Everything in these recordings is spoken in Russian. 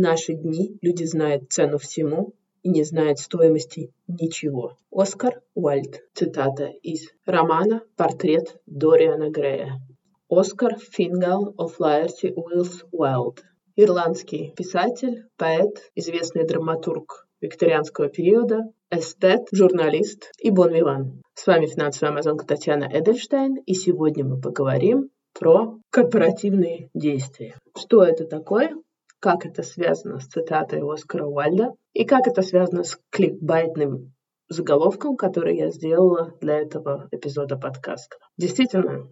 наши дни люди знают цену всему и не знают стоимости ничего. Оскар Уальд. Цитата из романа «Портрет Дориана Грея». Оскар Фингал of Лаерти Уиллс Уайлд. Ирландский писатель, поэт, известный драматург викторианского периода, эстет, журналист и бон-виван. С вами финансовая амазонка Татьяна Эдельштейн, и сегодня мы поговорим про корпоративные действия. Что это такое? Как это связано с цитатой Оскара Уальда? И как это связано с кликбайтным заголовком, который я сделала для этого эпизода подкаста. Действительно,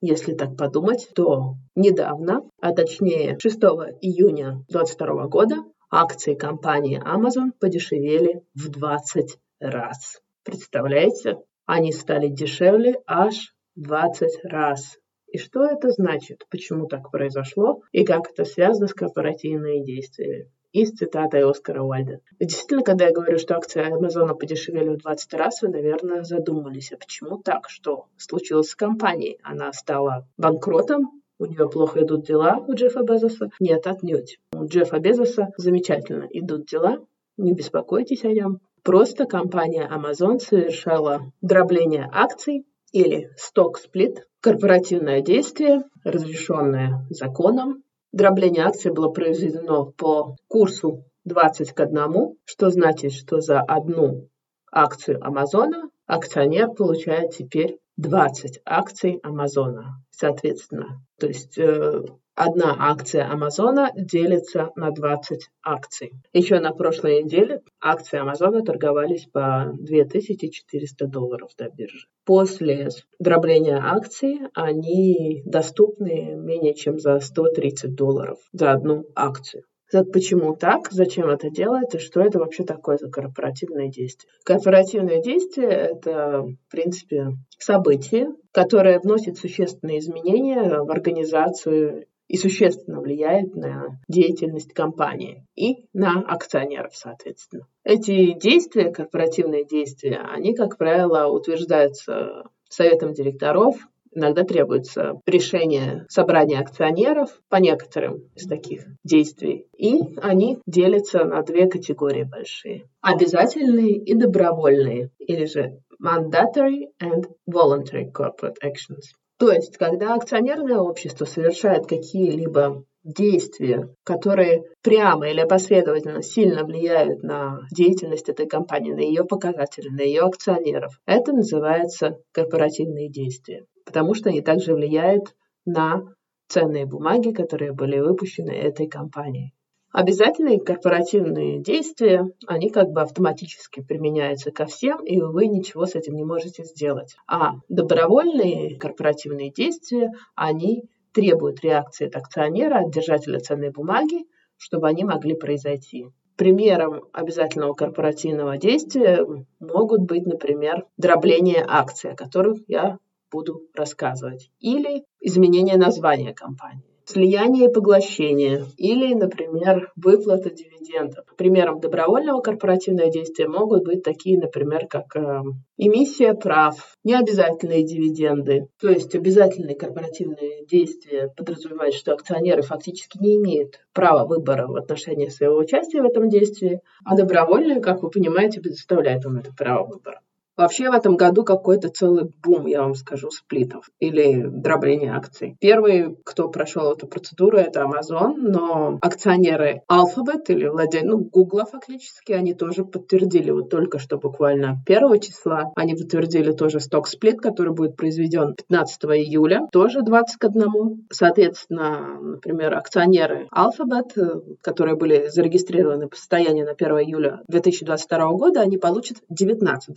если так подумать, то недавно, а точнее 6 июня 2022 года, акции компании Amazon подешевели в 20 раз. Представляете? Они стали дешевле аж 20 раз. И что это значит? Почему так произошло? И как это связано с корпоративными действиями? И с цитатой Оскара Уальда. Действительно, когда я говорю, что акции Амазона подешевели в 20 раз, вы, наверное, задумались, а почему так? Что случилось с компанией? Она стала банкротом, у нее плохо идут дела у Джеффа Безоса? Нет, отнюдь. У Джеффа Безоса замечательно идут дела, не беспокойтесь о нем. Просто компания Amazon совершала дробление акций или сток-сплит, корпоративное действие, разрешенное законом, Дробление акций было произведено по курсу 20 к 1, что значит, что за одну акцию Амазона акционер получает теперь 20 акций Амазона, соответственно. То есть э, одна акция Амазона делится на 20 акций. Еще на прошлой неделе акции Амазона торговались по 2400 долларов до биржи. После дробления акций они доступны менее чем за 130 долларов за одну акцию. Почему так? Зачем это делается? Что это вообще такое за корпоративное действие? Корпоративное действие – это, в принципе, событие, которое вносит существенные изменения в организацию и существенно влияет на деятельность компании и на акционеров, соответственно. Эти действия, корпоративные действия, они, как правило, утверждаются советом директоров, Иногда требуется решение собрания акционеров по некоторым из таких действий. И они делятся на две категории большие. Обязательные и добровольные, или же mandatory and voluntary corporate actions. То есть, когда акционерное общество совершает какие-либо действия, которые прямо или опосредованно сильно влияют на деятельность этой компании, на ее показатели, на ее акционеров, это называется корпоративные действия, потому что они также влияют на ценные бумаги, которые были выпущены этой компанией. Обязательные корпоративные действия, они как бы автоматически применяются ко всем, и вы ничего с этим не можете сделать. А добровольные корпоративные действия, они требуют реакции от акционера, от держателя ценной бумаги, чтобы они могли произойти. Примером обязательного корпоративного действия могут быть, например, дробление акций, о которых я буду рассказывать, или изменение названия компании слияние и поглощение или, например, выплата дивидендов. Примером добровольного корпоративного действия могут быть такие, например, как э, эмиссия прав, необязательные дивиденды. То есть обязательные корпоративные действия подразумевают, что акционеры фактически не имеют права выбора в отношении своего участия в этом действии, а добровольные, как вы понимаете, предоставляют им это право выбора. Вообще в этом году какой-то целый бум, я вам скажу, сплитов или дробления акций. Первый, кто прошел эту процедуру, это Amazon, но акционеры Alphabet или владельцы, ну, Google фактически, они тоже подтвердили вот только что буквально 1 числа, они подтвердили тоже сток-сплит, который будет произведен 15 июля, тоже 20 к 1. Соответственно, например, акционеры Alphabet, э, которые были зарегистрированы по состоянию на 1 июля 2022 года, они получат 19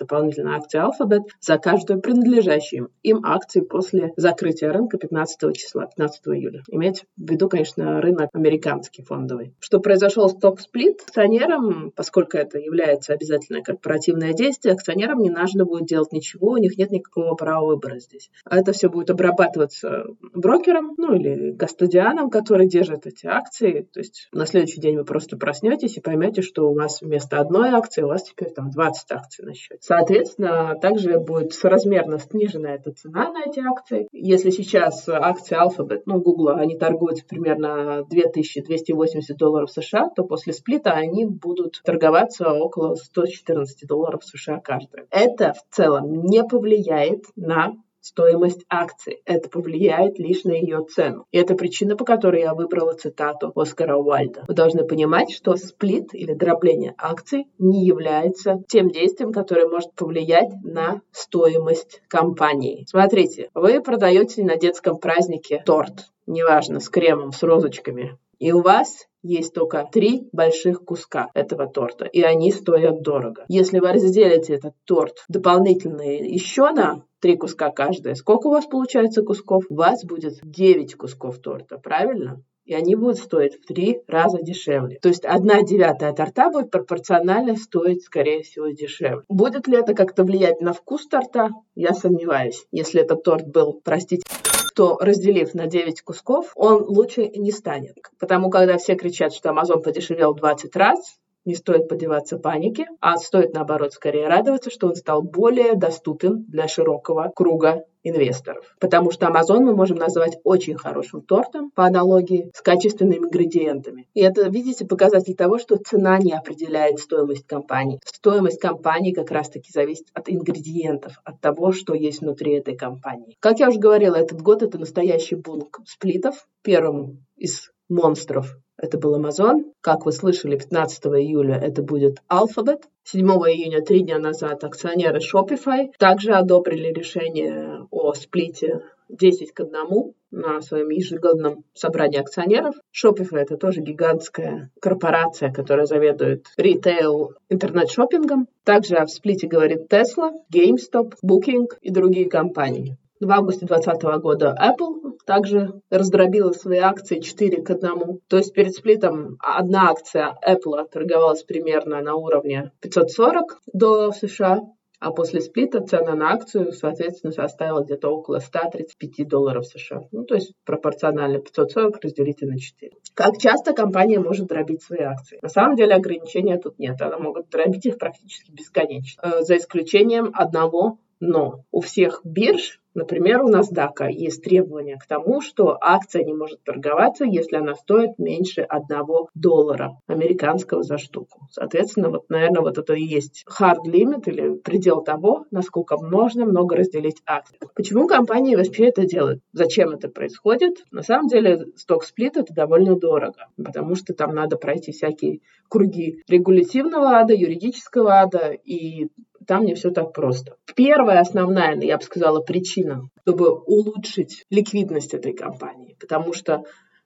акции Alphabet за каждую принадлежащую им акцию после закрытия рынка 15 числа, 15 июля. Имейте в виду, конечно, рынок американский фондовый. Что произошел сток-сплит, акционерам, поскольку это является обязательное корпоративное действие, акционерам не нужно будет делать ничего, у них нет никакого права выбора здесь. А это все будет обрабатываться брокером, ну или кастодианом, который держит эти акции. То есть на следующий день вы просто проснетесь и поймете, что у вас вместо одной акции у вас теперь там 20 акций на счете. Соответственно, Соответственно, также будет соразмерно снижена эта цена на эти акции. Если сейчас акции Alphabet, ну, Google, они торгуются примерно 2280 долларов США, то после сплита они будут торговаться около 114 долларов США каждая. Это в целом не повлияет на стоимость акции. Это повлияет лишь на ее цену. И это причина, по которой я выбрала цитату Оскара Уальда. Вы должны понимать, что сплит или дробление акций не является тем действием, которое может повлиять на стоимость компании. Смотрите, вы продаете на детском празднике торт, неважно, с кремом, с розочками, и у вас есть только три больших куска этого торта, и они стоят дорого. Если вы разделите этот торт дополнительно еще на три куска каждое, сколько у вас получается кусков? У вас будет 9 кусков торта, правильно? и они будут стоить в три раза дешевле. То есть одна девятая торта будет пропорционально стоить, скорее всего, дешевле. Будет ли это как-то влиять на вкус торта? Я сомневаюсь. Если этот торт был, простите, то разделив на 9 кусков, он лучше не станет. Потому когда все кричат, что Amazon подешевел 20 раз, не стоит поддеваться панике, а стоит, наоборот, скорее радоваться, что он стал более доступен для широкого круга инвесторов. Потому что Amazon мы можем назвать очень хорошим тортом по аналогии с качественными ингредиентами. И это, видите, показатель того, что цена не определяет стоимость компании. Стоимость компании как раз-таки зависит от ингредиентов, от того, что есть внутри этой компании. Как я уже говорила, этот год это настоящий бум сплитов. Первым из монстров это был Amazon. Как вы слышали, 15 июля это будет Alphabet. 7 июня, три дня назад, акционеры Shopify также одобрили решение о сплите 10 к 1 на своем ежегодном собрании акционеров. Shopify это тоже гигантская корпорация, которая заведует ритейл интернет-шоппингом. Также в сплите говорит Tesla, GameStop, Booking и другие компании. В августе 2020 года Apple также раздробила свои акции 4 к 1. То есть перед сплитом одна акция Apple торговалась примерно на уровне 540 долларов США, а после сплита цена на акцию, соответственно, составила где-то около 135 долларов США. Ну, то есть пропорционально 540 разделите на 4. Как часто компания может дробить свои акции? На самом деле ограничения тут нет. Она может дробить их практически бесконечно. Э, за исключением одного но. У всех бирж Например, у NASDAQ есть требование к тому, что акция не может торговаться, если она стоит меньше одного доллара американского за штуку. Соответственно, вот, наверное, вот это и есть hard limit или предел того, насколько можно много разделить акций. Почему компании вообще это делают? Зачем это происходит? На самом деле, сток-сплит это довольно дорого, потому что там надо пройти всякие круги регулятивного ада, юридического ада, и там не все так просто. Первая основная, я бы сказала, причина, чтобы улучшить ликвидность этой компании, потому что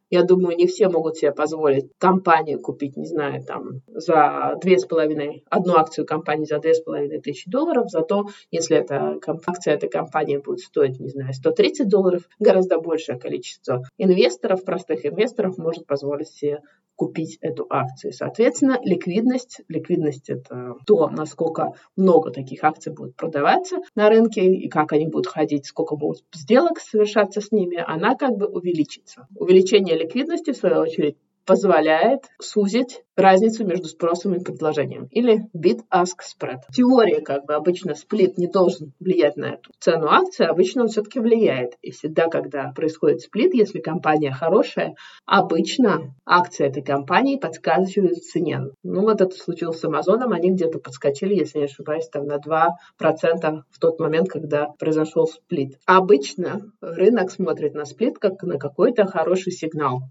я думаю, не все могут себе позволить компанию купить, не знаю, там, за две с половиной, одну акцию компании за две с половиной тысячи долларов, зато если эта акция этой компании будет стоить, не знаю, 130 долларов, гораздо большее количество инвесторов, простых инвесторов может позволить себе купить эту акцию. Соответственно, ликвидность, ликвидность это то, насколько много таких акций будет продаваться на рынке и как они будут ходить, сколько будут сделок совершаться с ними, она как бы увеличится. Увеличение ликвидности, в свою очередь, позволяет сузить разницу между спросом и предложением, или bid-ask spread. Теория, как бы обычно сплит не должен влиять на эту цену акции, обычно он все-таки влияет. И всегда, когда происходит сплит, если компания хорошая, обычно акции этой компании подскакивают в цене. Ну вот это случилось с Амазоном, они где-то подскочили, если не ошибаюсь, там на 2% в тот момент, когда произошел сплит. Обычно рынок смотрит на сплит как на какой-то хороший сигнал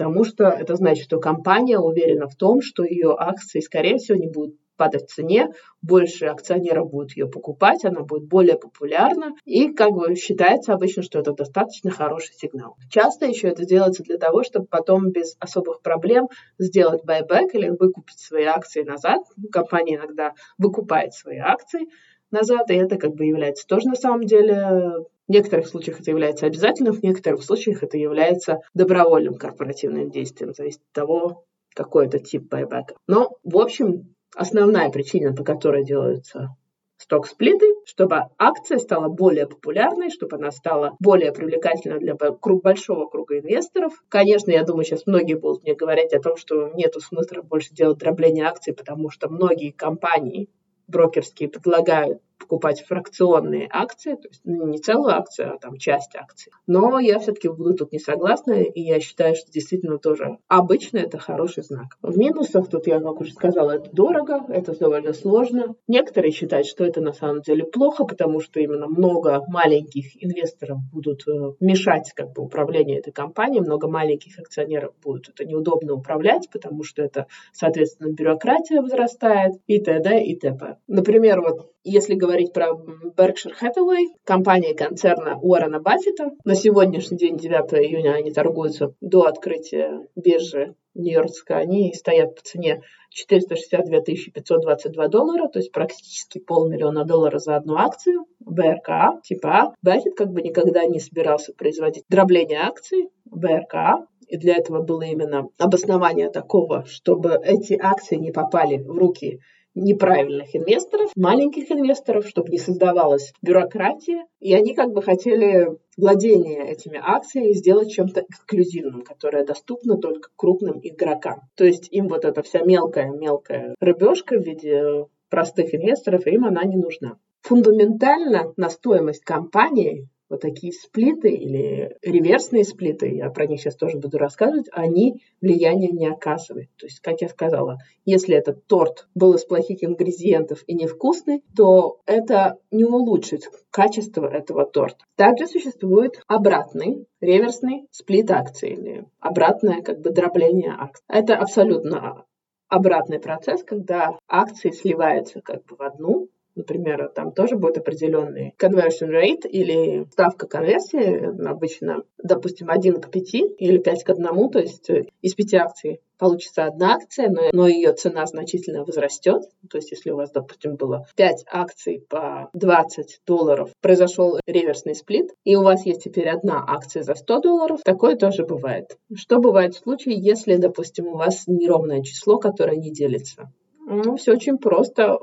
потому что это значит, что компания уверена в том, что ее акции, скорее всего, не будут падать в цене, больше акционеров будут ее покупать, она будет более популярна, и как бы считается обычно, что это достаточно хороший сигнал. Часто еще это делается для того, чтобы потом без особых проблем сделать байбек или выкупить свои акции назад. Компания иногда выкупает свои акции назад, и это как бы является тоже на самом деле в некоторых случаях это является обязательным, в некоторых случаях это является добровольным корпоративным действием, зависит от того, какой это тип байбека. Но, в общем, основная причина, по которой делаются сток-сплиты, чтобы акция стала более популярной, чтобы она стала более привлекательной для большого круга инвесторов. Конечно, я думаю, сейчас многие будут мне говорить о том, что нет смысла больше делать дробление акций, потому что многие компании брокерские предлагают покупать фракционные акции, то есть ну, не целую акцию, а там часть акций. Но я все-таки буду тут не согласна, и я считаю, что действительно тоже обычно это хороший знак. В минусах тут я, как уже сказала, это дорого, это довольно сложно. Некоторые считают, что это на самом деле плохо, потому что именно много маленьких инвесторов будут э, мешать как бы управлению этой компанией, много маленьких акционеров будут это неудобно управлять, потому что это, соответственно, бюрократия возрастает и т.д. и т.п. Например, вот если говорить про Berkshire Hathaway, компания концерна Уоррена Баффета, на сегодняшний день, 9 июня, они торгуются до открытия биржи Нью-Йоркской, они стоят по цене 462 522 доллара, то есть практически полмиллиона долларов за одну акцию. БРК, типа А. Баффет как бы никогда не собирался производить дробление акций. БРК, и для этого было именно обоснование такого, чтобы эти акции не попали в руки неправильных инвесторов, маленьких инвесторов, чтобы не создавалась бюрократия. И они как бы хотели владение этими акциями сделать чем-то эксклюзивным, которое доступно только крупным игрокам. То есть им вот эта вся мелкая-мелкая рыбешка в виде простых инвесторов, им она не нужна. Фундаментально на стоимость компании вот такие сплиты или реверсные сплиты, я про них сейчас тоже буду рассказывать, они влияния не оказывают. То есть, как я сказала, если этот торт был из плохих ингредиентов и невкусный, то это не улучшит качество этого торта. Также существует обратный реверсный сплит акций или обратное как бы дробление акций. Это абсолютно обратный процесс, когда акции сливаются как бы в одну, например, там тоже будет определенный conversion rate или ставка конверсии, обычно, допустим, 1 к 5 или 5 к 1, то есть э, из 5 акций получится одна акция, но, но ее цена значительно возрастет. То есть, если у вас, допустим, было 5 акций по 20 долларов, произошел реверсный сплит, и у вас есть теперь одна акция за 100 долларов, такое тоже бывает. Что бывает в случае, если, допустим, у вас неровное число, которое не делится? Ну, все очень просто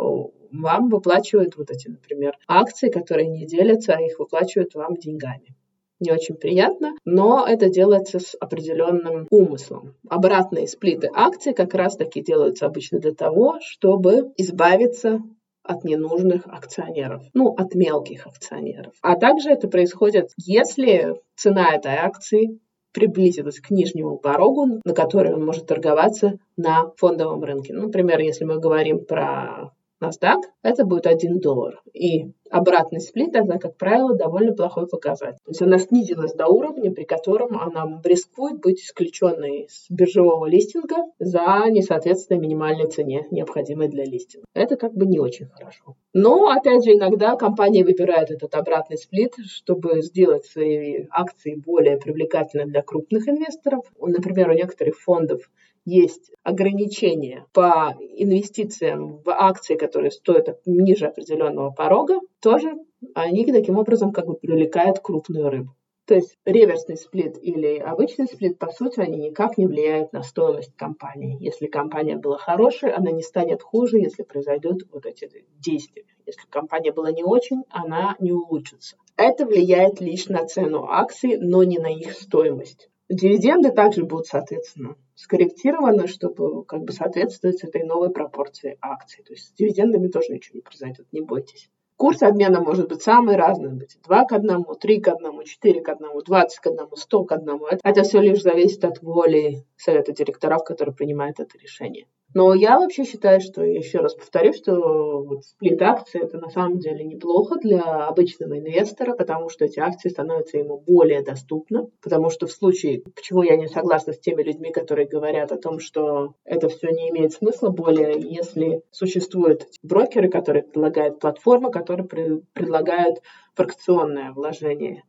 вам выплачивают вот эти, например, акции, которые не делятся, а их выплачивают вам деньгами. Не очень приятно, но это делается с определенным умыслом. Обратные сплиты акций как раз-таки делаются обычно для того, чтобы избавиться от ненужных акционеров, ну, от мелких акционеров. А также это происходит, если цена этой акции приблизилась к нижнему порогу, на который он может торговаться на фондовом рынке. Например, если мы говорим про NASDAQ, это будет 1 доллар. И обратный сплит тогда, как правило, довольно плохой показатель. То есть она снизилась до уровня, при котором она рискует быть исключенной с биржевого листинга за несоответствие минимальной цене, необходимой для листинга. Это как бы не очень хорошо. Но, опять же, иногда компания выбирает этот обратный сплит, чтобы сделать свои акции более привлекательными для крупных инвесторов. Например, у некоторых фондов есть ограничения по инвестициям в акции, которые стоят ниже определенного порога, тоже они таким образом как бы привлекают крупную рыбу. То есть реверсный сплит или обычный сплит, по сути, они никак не влияют на стоимость компании. Если компания была хорошей, она не станет хуже, если произойдут вот эти действия. Если компания была не очень, она не улучшится. Это влияет лишь на цену акций, но не на их стоимость. Дивиденды также будут, соответственно, скорректированы, чтобы как бы соответствовать этой новой пропорции акций. То есть с дивидендами тоже ничего не произойдет, не бойтесь. Курс обмена может быть самый разный, быть 2 к 1, 3 к 1, 4 к 1, 20 к 1, 100 к 1. Это все лишь зависит от воли совета директоров, который принимает это решение. Но я вообще считаю, что, еще раз повторю, что вот сплит акций это на самом деле неплохо для обычного инвестора, потому что эти акции становятся ему более доступны, потому что в случае, почему я не согласна с теми людьми, которые говорят о том, что это все не имеет смысла более, если существуют брокеры, которые предлагают платформы, которые предлагают фракционное вложение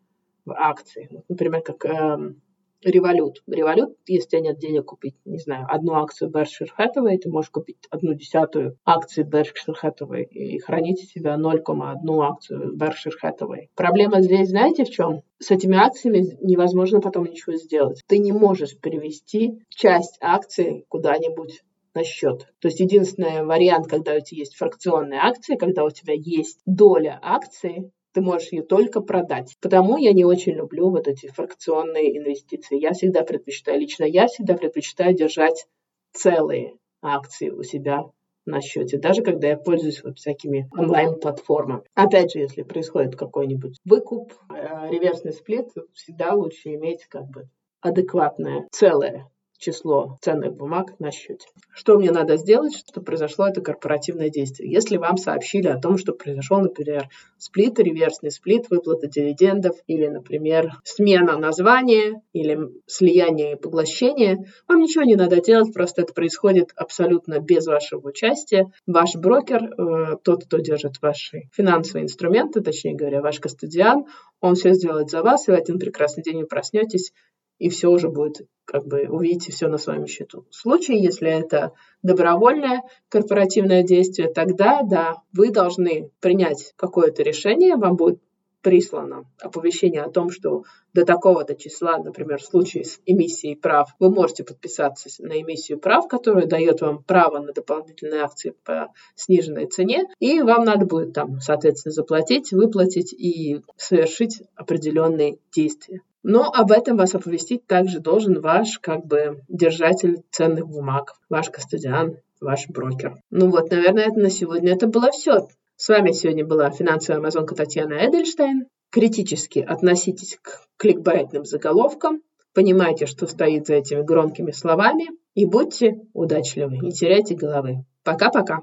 в акции. Например, как эм, Револют. Револют, если у тебя нет денег купить, не знаю, одну акцию Berkshire Hathaway, ты можешь купить одну десятую акции Berkshire Hathaway и хранить у себя 0,1 акцию Berkshire Hathaway. Проблема здесь, знаете, в чем? С этими акциями невозможно потом ничего сделать. Ты не можешь перевести часть акций куда-нибудь на счет. То есть единственный вариант, когда у тебя есть фракционные акции, когда у тебя есть доля акций, ты можешь ее только продать. Потому я не очень люблю вот эти фракционные инвестиции. Я всегда предпочитаю, лично я всегда предпочитаю держать целые акции у себя на счете, даже когда я пользуюсь вот всякими онлайн-платформами. Опять же, если происходит какой-нибудь выкуп, э, реверсный сплит, всегда лучше иметь как бы адекватное целое число ценных бумаг на счете. Что мне надо сделать, чтобы произошло это корпоративное действие? Если вам сообщили о том, что произошел, например, сплит, реверсный сплит, выплата дивидендов, или, например, смена названия, или слияние и поглощение, вам ничего не надо делать, просто это происходит абсолютно без вашего участия. Ваш брокер, э, тот, кто держит ваши финансовые инструменты, точнее говоря, ваш кастодиан, он все сделает за вас, и в один прекрасный день вы проснетесь и все уже будет, как бы, увидите все на своем счету. В случае, если это добровольное корпоративное действие, тогда, да, вы должны принять какое-то решение, вам будет прислано оповещение о том, что до такого-то числа, например, в случае с эмиссией прав, вы можете подписаться на эмиссию прав, которая дает вам право на дополнительные акции по сниженной цене, и вам надо будет там, соответственно, заплатить, выплатить и совершить определенные действия. Но об этом вас оповестить также должен ваш как бы держатель ценных бумаг, ваш кастодиан, ваш брокер. Ну вот, наверное, это на сегодня это было все. С вами сегодня была финансовая амазонка Татьяна Эдельштейн. Критически относитесь к кликбайтным заголовкам, понимайте, что стоит за этими громкими словами, и будьте удачливы, не теряйте головы. Пока-пока!